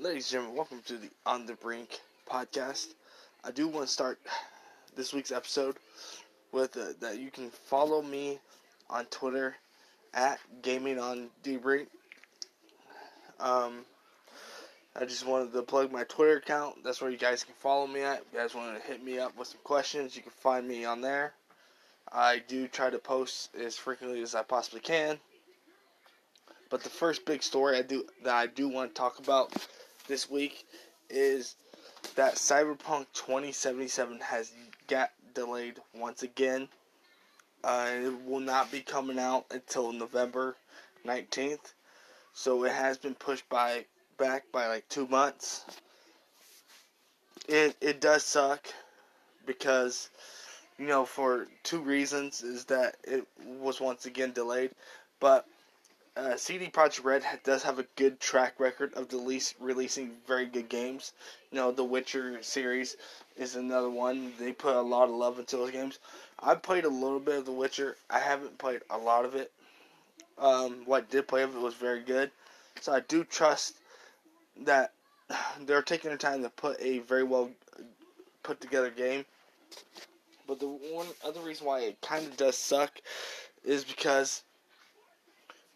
Ladies and gentlemen, welcome to the On the Brink podcast. I do want to start this week's episode with uh, that you can follow me on Twitter at Gaming on Debrink. Um, I just wanted to plug my Twitter account. That's where you guys can follow me at. If you guys want to hit me up with some questions, you can find me on there. I do try to post as frequently as I possibly can. But the first big story I do that I do want to talk about this week is that Cyberpunk 2077 has got delayed once again. Uh, it will not be coming out until November 19th. So it has been pushed by back by like 2 months. It it does suck because you know for two reasons is that it was once again delayed, but uh, CD Projekt Red does have a good track record of release, releasing very good games. You know, The Witcher series is another one. They put a lot of love into those games. I played a little bit of The Witcher. I haven't played a lot of it. Um, what I did play of it was very good. So I do trust that they're taking their time to put a very well put together game. But the one other reason why it kind of does suck is because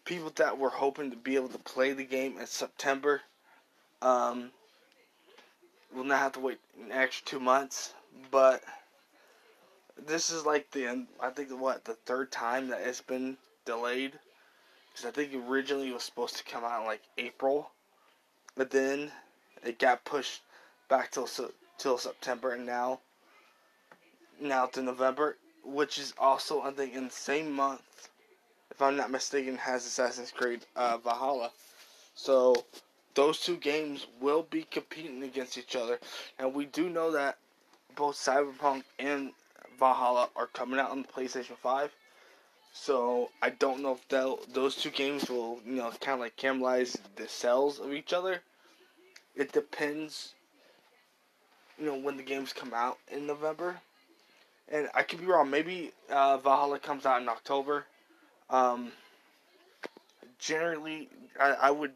people that were hoping to be able to play the game in September um, will now have to wait an extra two months. But this is like the I think what the third time that it's been delayed because I think originally it was supposed to come out in like April, but then it got pushed back till till September and now now to November, which is also I think in the same month if I'm not mistaken, has Assassin's Creed uh, Valhalla. So those two games will be competing against each other, and we do know that both Cyberpunk and Valhalla are coming out on the PlayStation Five. So I don't know if those two games will, you know, kind of like cannibalize the sales of each other. It depends, you know, when the games come out in November. And I could be wrong. Maybe uh, Valhalla comes out in October um, generally, I, I would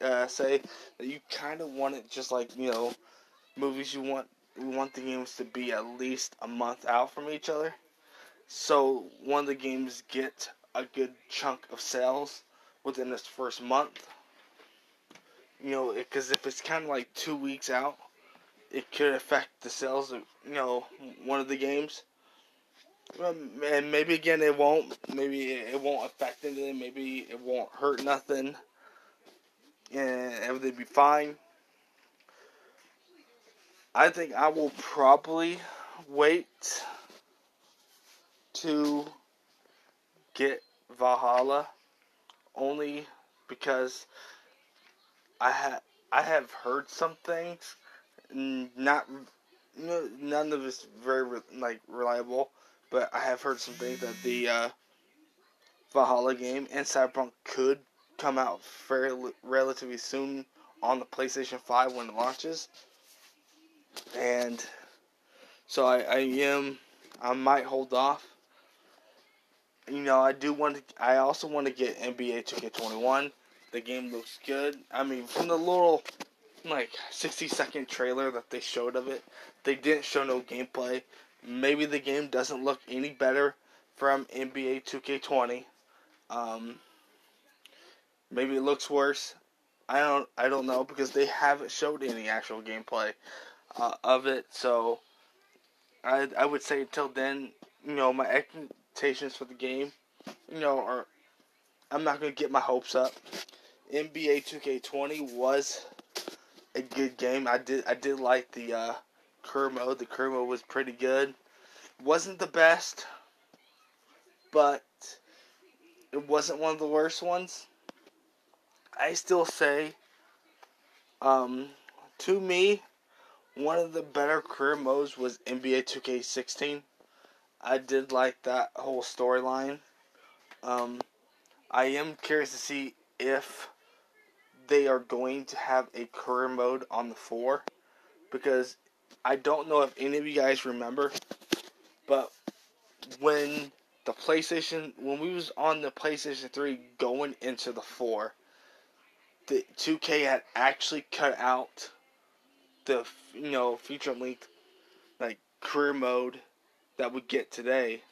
uh, say that you kind of want it just like you know, movies. You want we want the games to be at least a month out from each other, so one of the games get a good chunk of sales within its first month. You know, because if it's kind of like two weeks out, it could affect the sales of you know one of the games. Well, and maybe again it won't. Maybe it won't affect anything. Maybe it won't hurt nothing, and everything be fine. I think I will probably wait to get Valhalla only because I have I have heard some things, not none of it's very like reliable but I have heard some things that the uh, Valhalla game and Cyberpunk could come out fairly relatively soon on the PlayStation 5 when it launches. And so I, I am I might hold off. You know, I do want to I also want to get NBA 2K21. The game looks good. I mean, from the little like 60 second trailer that they showed of it, they didn't show no gameplay. Maybe the game doesn't look any better from NBA 2K20. Um, maybe it looks worse. I don't I don't know because they haven't showed any actual gameplay uh, of it. So I I would say until then, you know, my expectations for the game, you know, are I'm not gonna get my hopes up. NBA 2K20 was a good game. I did I did like the uh, career mode. The career mode was pretty good. Wasn't the best, but it wasn't one of the worst ones. I still say, um, to me, one of the better career modes was NBA 2K16. I did like that whole storyline. Um, I am curious to see if they are going to have a career mode on the 4 because I don't know if any of you guys remember, but when the PlayStation, when we was on the PlayStation 3 going into the 4, the 2K had actually cut out the you know feature length like career mode that we get today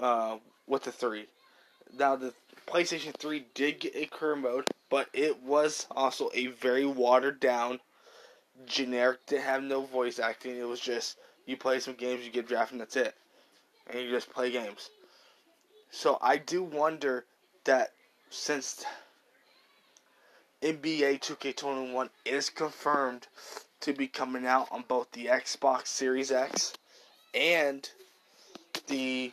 uh, with the three. Now the PlayStation 3 did get a career mode, but it was also a very watered down, generic. Didn't have no voice acting. It was just you play some games, you get drafted, and that's it, and you just play games. So I do wonder that since NBA 2K21 is confirmed to be coming out on both the Xbox Series X and the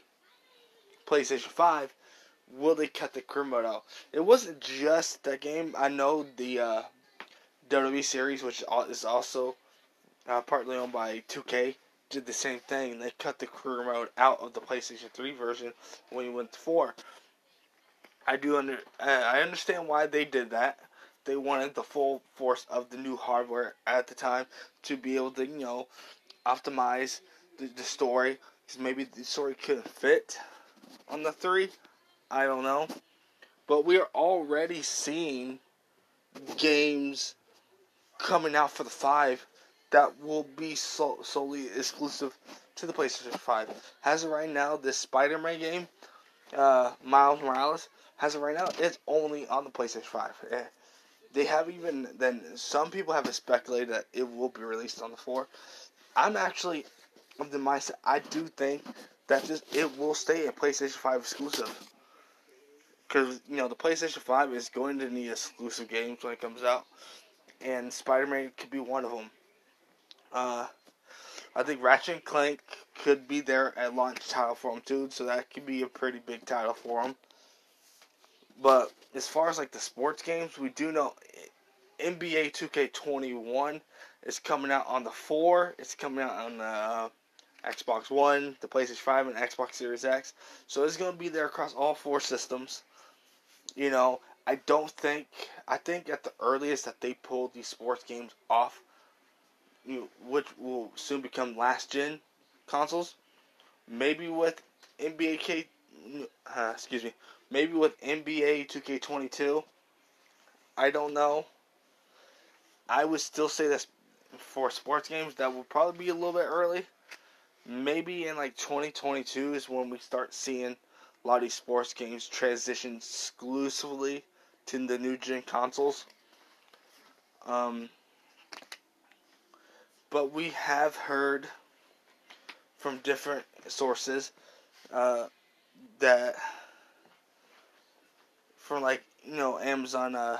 PlayStation 5, will they cut the career mode out? It wasn't just that game. I know the uh, WWE series, which is also uh, partly owned by 2K, did the same thing. They cut the career mode out of the PlayStation 3 version when you went to 4. I do under I understand why they did that. They wanted the full force of the new hardware at the time to be able to, you know, optimize the, the story. Because maybe the story couldn't fit on the 3. I don't know. But we are already seeing games coming out for the 5 that will be so, solely exclusive to the PlayStation 5. As of right now, this Spider Man game, uh, Miles Morales, as of right now, it's only on the PlayStation 5. Eh, they have even then some people have speculated that it will be released on the 4. I'm actually of the mindset I do think that this it will stay a PlayStation 5 exclusive. Because you know the PlayStation 5 is going to need exclusive games when it comes out, and Spider-Man could be one of them. Uh, I think Ratchet and Clank could be there at launch title for them too, so that could be a pretty big title for them. But as far as like the sports games, we do know NBA 2K21 is coming out on the 4. It's coming out on the uh, Xbox One, the PlayStation 5, and Xbox Series X. So it's going to be there across all four systems. You know, I don't think, I think at the earliest that they pull these sports games off, which will soon become last gen consoles, maybe with NBA K, uh, excuse me, Maybe with NBA 2K22. I don't know. I would still say this for sports games that will probably be a little bit early. Maybe in like 2022 is when we start seeing a lot of these sports games transition exclusively to the new gen consoles. Um, but we have heard from different sources uh, that from like you know Amazon uh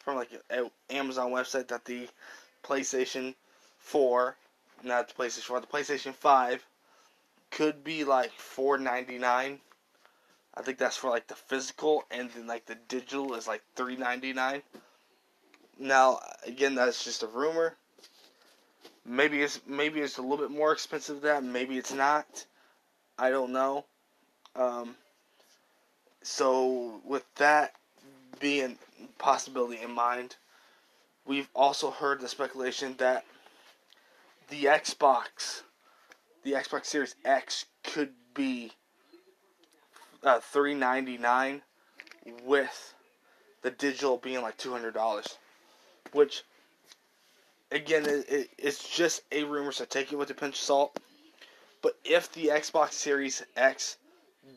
from like a, Amazon website that the PlayStation 4, not the PlayStation 4, the PlayStation 5 could be like 4.99. I think that's for like the physical and then like the digital is like 3.99. Now, again, that's just a rumor. Maybe it's maybe it's a little bit more expensive than that, maybe it's not. I don't know. Um, so with that being possibility in mind, we've also heard the speculation that the Xbox, the Xbox Series X, could be uh, three ninety nine, with the digital being like two hundred dollars, which again it, it, it's just a rumor, so take it with a pinch of salt. But if the Xbox Series X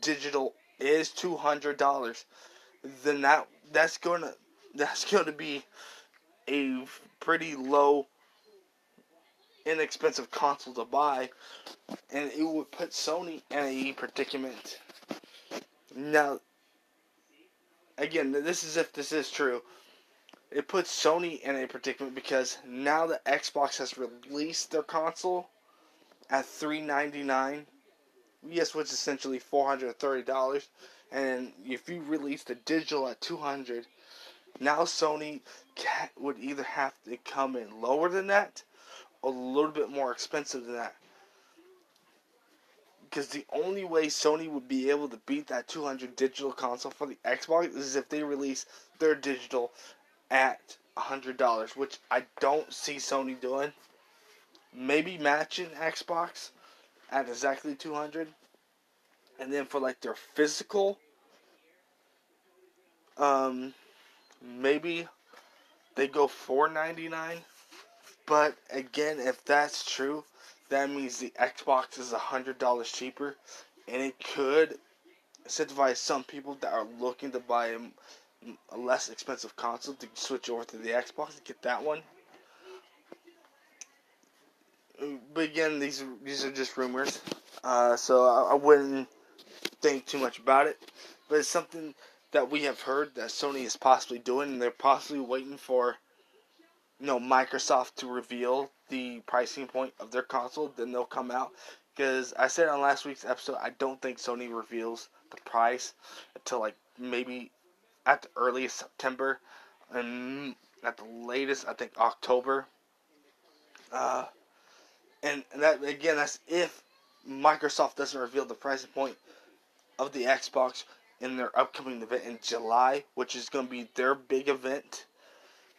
digital is two hundred dollars, then that that's gonna that's gonna be a pretty low inexpensive console to buy and it would put Sony in a predicament. Now again, this is if this is true. It puts Sony in a predicament because now the Xbox has released their console at 399 yes, which is essentially four hundred thirty dollars. And if you release the digital at two hundred, now Sony would either have to come in lower than that, or a little bit more expensive than that. Because the only way Sony would be able to beat that 200 digital console for the Xbox is if they release their digital at $100, which I don't see Sony doing. Maybe matching Xbox, at exactly 200 and then for like their physical um maybe they go four ninety nine. But again, if that's true, that means the Xbox is a hundred dollars cheaper, and it could incentivize some people that are looking to buy a, less expensive console to switch over to the Xbox and get that one. But again, these these are just rumors, uh, so I, I wouldn't think too much about it. But it's something that we have heard that Sony is possibly doing, and they're possibly waiting for, you know, Microsoft to reveal the pricing point of their console. Then they'll come out. Because I said on last week's episode, I don't think Sony reveals the price until like maybe at the earliest September, and at the latest I think October. Uh, and that again, that's if Microsoft doesn't reveal the pricing point of the Xbox in their upcoming event in July, which is going to be their big event,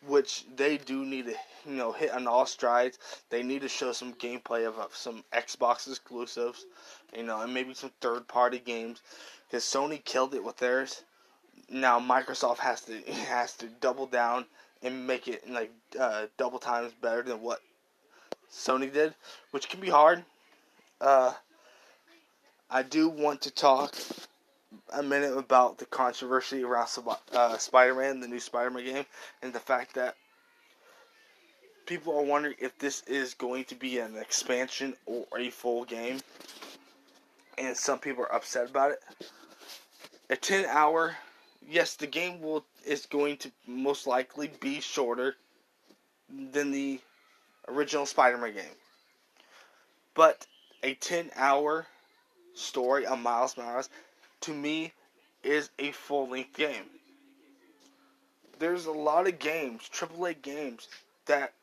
which they do need to, you know, hit on all strides. They need to show some gameplay of, of some Xbox exclusives, you know, and maybe some third-party games, because Sony killed it with theirs. Now Microsoft has to has to double down and make it like uh, double times better than what Sony did, which can be hard. Uh, I do want to talk a minute about the controversy around uh, Spider-Man, the new Spider-Man game, and the fact that people are wondering if this is going to be an expansion or a full game, and some people are upset about it. A ten-hour, yes, the game will is going to most likely be shorter than the original Spider-Man game, but a ten-hour story of Miles Morales to me is a full length game. There's a lot of games, AAA games, that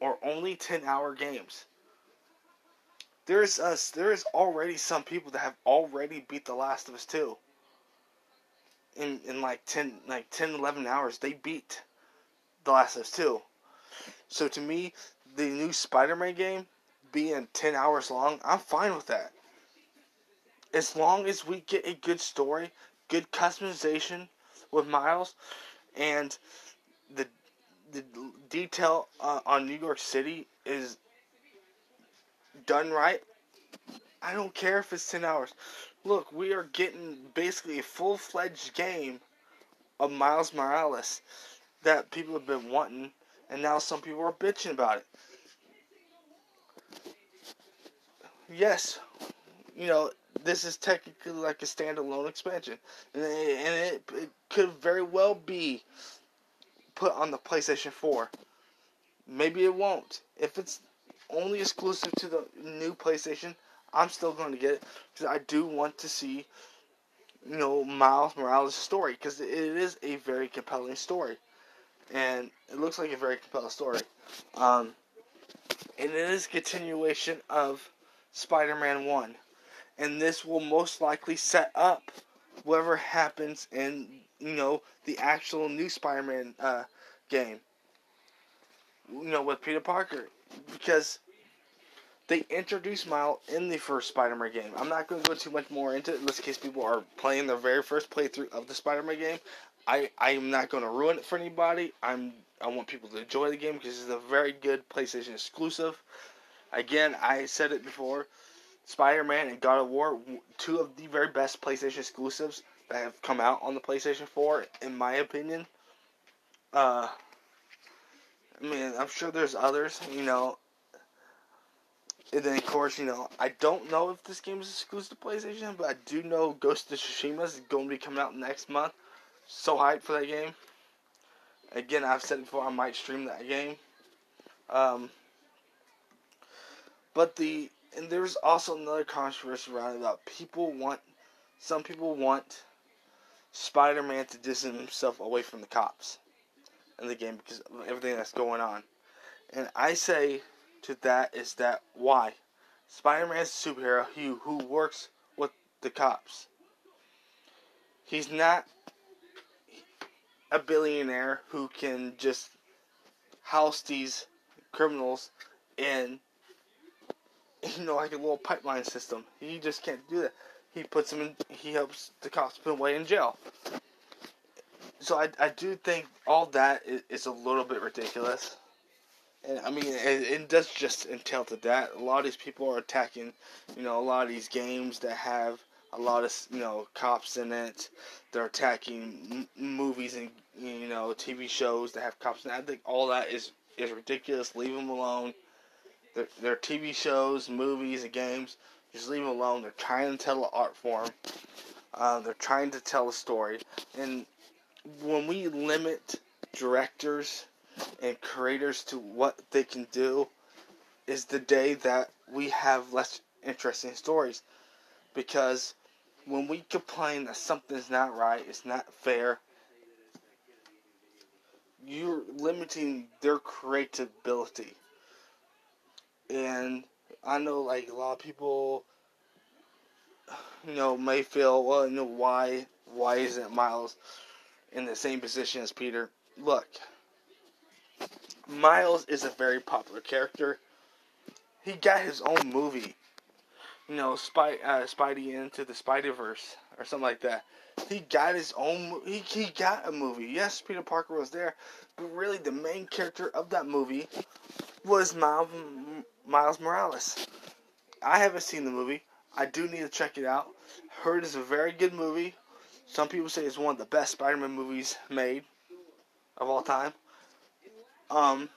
are only 10 hour games. There's us there is already some people that have already beat The Last of Us 2. In in like 10 like 10 11 hours they beat The Last of Us 2. So to me, the new Spider-Man game being 10 hours long, I'm fine with that as long as we get a good story, good customization with Miles, and the the detail uh, on New York City is done right, I don't care if it's 10 hours. Look, we are getting basically a full fledged game of Miles Morales that people have been wanting, and now some people are bitching about it. Yes, you know, this is technically like a standalone expansion, and it, and it, it could very well be put on the PlayStation 4. Maybe it won't. If it's only exclusive to the new PlayStation, I'm still going to get it because I do want to see, you know, Miles Morales' story because it is a very compelling story, and it looks like a very compelling story. Um, and it is a continuation of Spider-Man One and this will most likely set up whatever happens in you know the actual new Spider-Man uh, game. You know with Peter Parker because they introduced Miles in the first Spider-Man game. I'm not going to go too much more into it in this case people are playing their very first playthrough of the Spider-Man game. I I'm not going to ruin it for anybody. I'm I want people to enjoy the game because it's a very good PlayStation exclusive. Again, I said it before. Spider-Man and God of War, two of the very best PlayStation exclusives that have come out on the PlayStation 4, in my opinion. Uh, I mean, I'm sure there's others, you know. And then, of course, you know, I don't know if this game is exclusive to PlayStation, but I do know Ghost of Tsushima is going to be coming out next month. So hyped for that game. Again, I've said before, I might stream that game. Um, but the and there's also another controversy around about people want some people want Spider-Man to distance himself away from the cops in the game because of everything that's going on. And I say to that is that why? Spider-Man's a superhero who who works with the cops. He's not a billionaire who can just house these criminals in you know, like a little pipeline system. He just can't do that. He puts them in. He helps the cops put away in jail. so I, I do think all that is, is a little bit ridiculous. And I mean, it, it does just entail to that. A lot of these people are attacking, you know, a lot of these games that have a lot of, you know, cops in it. They're attacking m- movies and, you know, TV shows that have cops in it. I think all that is, is ridiculous. Leave them alone. They're, they're TV shows, movies, and games. Just leave them alone. They're trying to tell an art form. Uh, they're trying to tell a story. And when we limit directors and creators to what they can do is the day that we have less interesting stories. Because when we complain that something's not right, it's not fair, you're limiting their creativity. And I know, like, a lot of people, you know, may feel, well, you know, why, why isn't Miles in the same position as Peter? Look, Miles is a very popular character. He got his own movie. You know, Spy, uh, Spidey into the Spider Verse or something like that. He got his own. He he got a movie. Yes, Peter Parker was there, but really the main character of that movie was Miles Miles Morales. I haven't seen the movie. I do need to check it out. Heard it's a very good movie. Some people say it's one of the best Spider-Man movies made of all time. Um,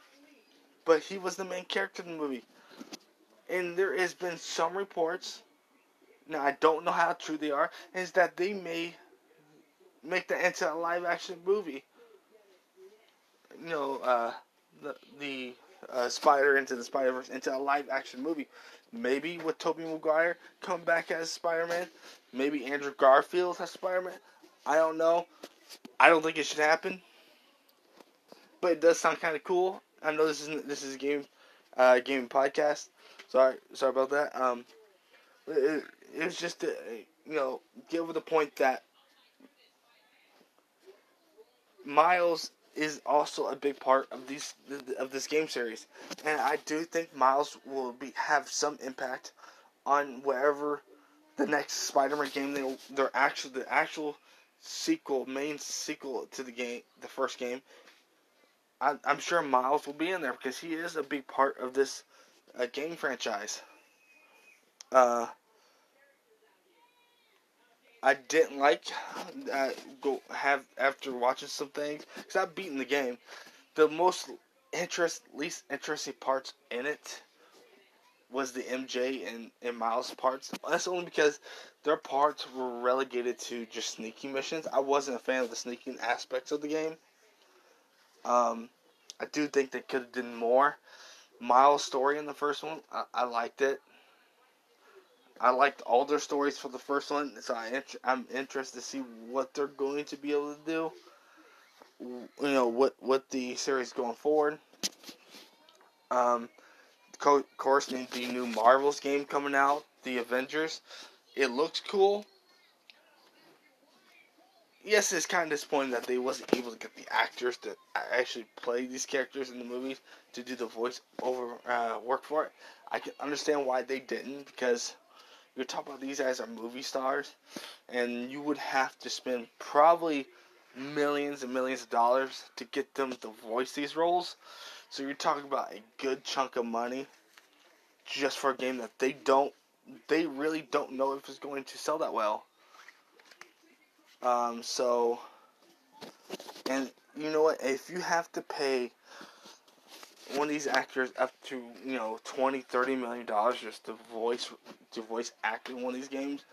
but he was the main character in the movie. And there has been some reports, now I don't know how true they are, is that they may make that into a live action movie. You know, uh, the, the uh, Spider into the Spider Verse into a live action movie. Maybe with Tobey Maguire come back as Spider Man. Maybe Andrew Garfield as Spider Man. I don't know. I don't think it should happen but it does sound kind of cool. I know this isn't this is game, uh, game podcast. Sorry, sorry about that. Um, it, it was just to, you know get over the point that Miles is also a big part of these of this game series, and I do think Miles will be have some impact on whatever the next Spider-Man game they they're actually the actual sequel main sequel to the game the first game I, am sure Miles will be in there because he is a big part of this uh, game franchise. Uh, I didn't like go have after watching some things because I've beaten the game. The most interest, least interesting parts in it was the MJ and, and Miles parts. That's only because their parts were relegated to just sneaking missions. I wasn't a fan of the sneaking aspects of the game. Um, I do think they could have done more. Miles' story in the first one, I, I liked it. I liked all their stories for the first one, so I I'm interested to see what they're going to be able to do. You know what what the series going forward. Um, of course, the new Marvels game coming out, the Avengers. It looks cool yes, it's kind of disappointing that they wasn't able to get the actors to actually play these characters in the movies to do the voice over uh, work for it. I can understand why they didn't because you're talking about these guys are movie stars, and you would have to spend probably millions and millions of dollars to get them to voice these roles. So you're talking about a good chunk of money just for a game that they don't, they really don't know if it's going to sell that well. Um, so, and you know what? If you have to pay one of these actors up to you know 20 30 million dollars just to voice to voice act in one of these games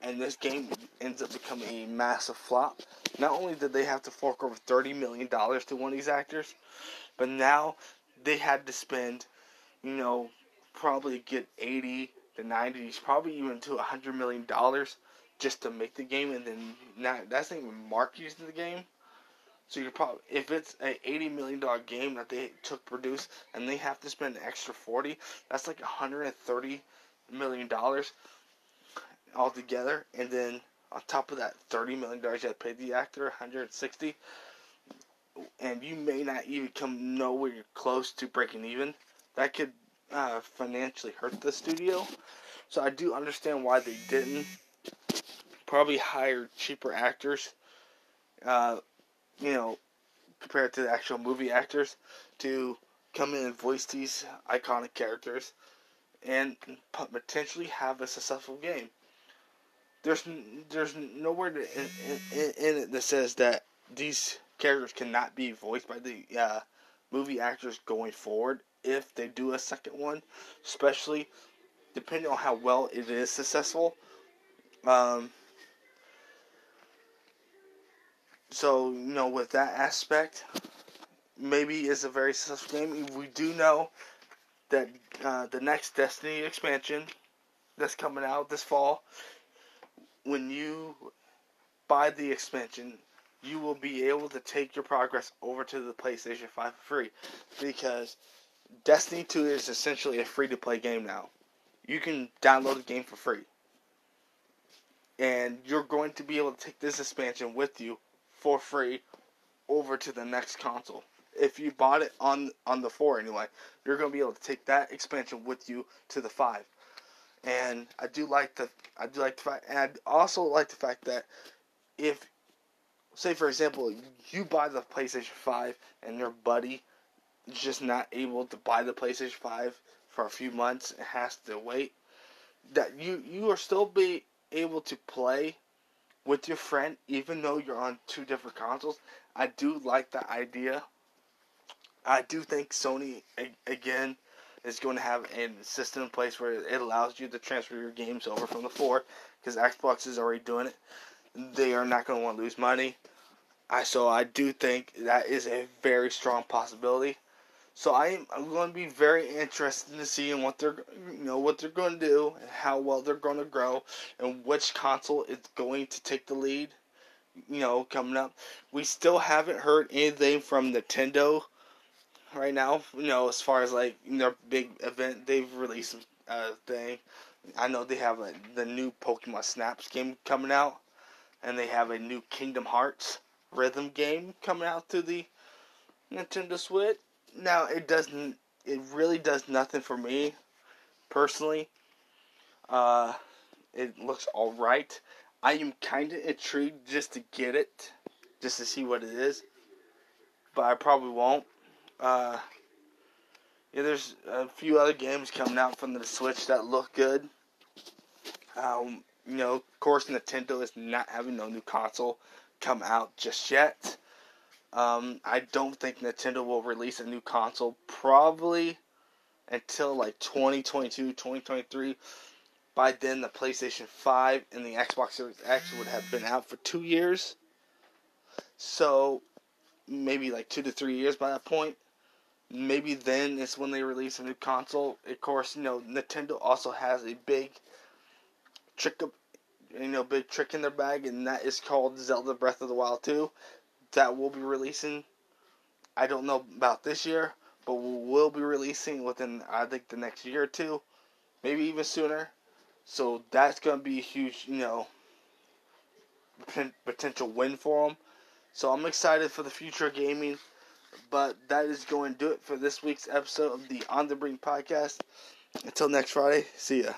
and this game ends up becoming a massive flop not only did they have to fork over 30 million dollars to one of these actors but now they had to spend you know probably get 80 to 90 probably even to 100 million dollars just to make the game, and then not that's not even marketing to the game. So you're probably if it's a eighty million dollar game that they took produce, and they have to spend an extra forty, that's like hundred and thirty million dollars altogether, and then on top of that thirty million dollars you have to pay the actor, hundred sixty, and you may not even come nowhere close to breaking even. That could uh, financially hurt the studio. So I do understand why they didn't probably hire cheaper actors. Uh, you know, compared to the actual movie actors, to come in and voice these iconic characters and potentially have a successful game. There's there's nowhere to, in, in, in, it that says that these characters cannot be voiced by the uh, movie actors going forward if they do a second one, especially depending on how well it is successful. Um, so you know, with that aspect, maybe it's a very successful game. We do know that uh, the next Destiny expansion that's coming out this fall, when you buy the expansion, you will be able to take your progress over to the PlayStation 5 for free because Destiny 2 is essentially a free to play game now. You can download the game for free. And you're going to be able to take this expansion with you for free over to the next console. If you bought it on on the 4 anyway, you're going to be able to take that expansion with you to the 5. And I do like the I do like the fact and I also like the fact that if say for example, you buy the PlayStation 5 and your buddy is just not able to buy the PlayStation 5 for a few months and has to wait, that you you are still be able to play with your friend even though you're on two different consoles. I do like the idea. I do think Sony again is going to have a system in place where it allows you to transfer your games over from the 4 because Xbox is already doing it they are not going to want to lose money. I so I do think that is a very strong possibility. So I am going to be very interested to see what they're you know what they're going to do and how well they're going to grow and which console is going to take the lead. You know, coming up, we still haven't heard anything from Nintendo right now. You know, as far as like their big event, they've released a uh, thing. I know they have a, the new Pokemon Snaps game coming out and they have a new Kingdom Hearts rhythm game coming out to the Nintendo Switch. Now it doesn't it really does nothing for me personally. Uh it looks alright. I am kinda intrigued just to get it. Just to see what it is. But I probably won't. Uh yeah, there's a few other games coming out from the Switch that look good. Um, you know, of course, Nintendo is not having no new console come out just yet. Um, I don't think Nintendo will release a new console probably until like 2022, 2023. By then, the PlayStation 5 and the Xbox Series X would have been out for two years. So, maybe like two to three years by that point. Maybe then is when they release a new console. Of course, you know, Nintendo also has a big trick of you know big trick in their bag, and that is called Zelda Breath of the Wild 2. That we'll be releasing. I don't know about this year, but we will be releasing within I think the next year or two, maybe even sooner. So that's gonna be a huge, you know, potential win for them. So I'm excited for the future of gaming. But that is going to do it for this week's episode of the On the Brink podcast. Until next Friday, see ya.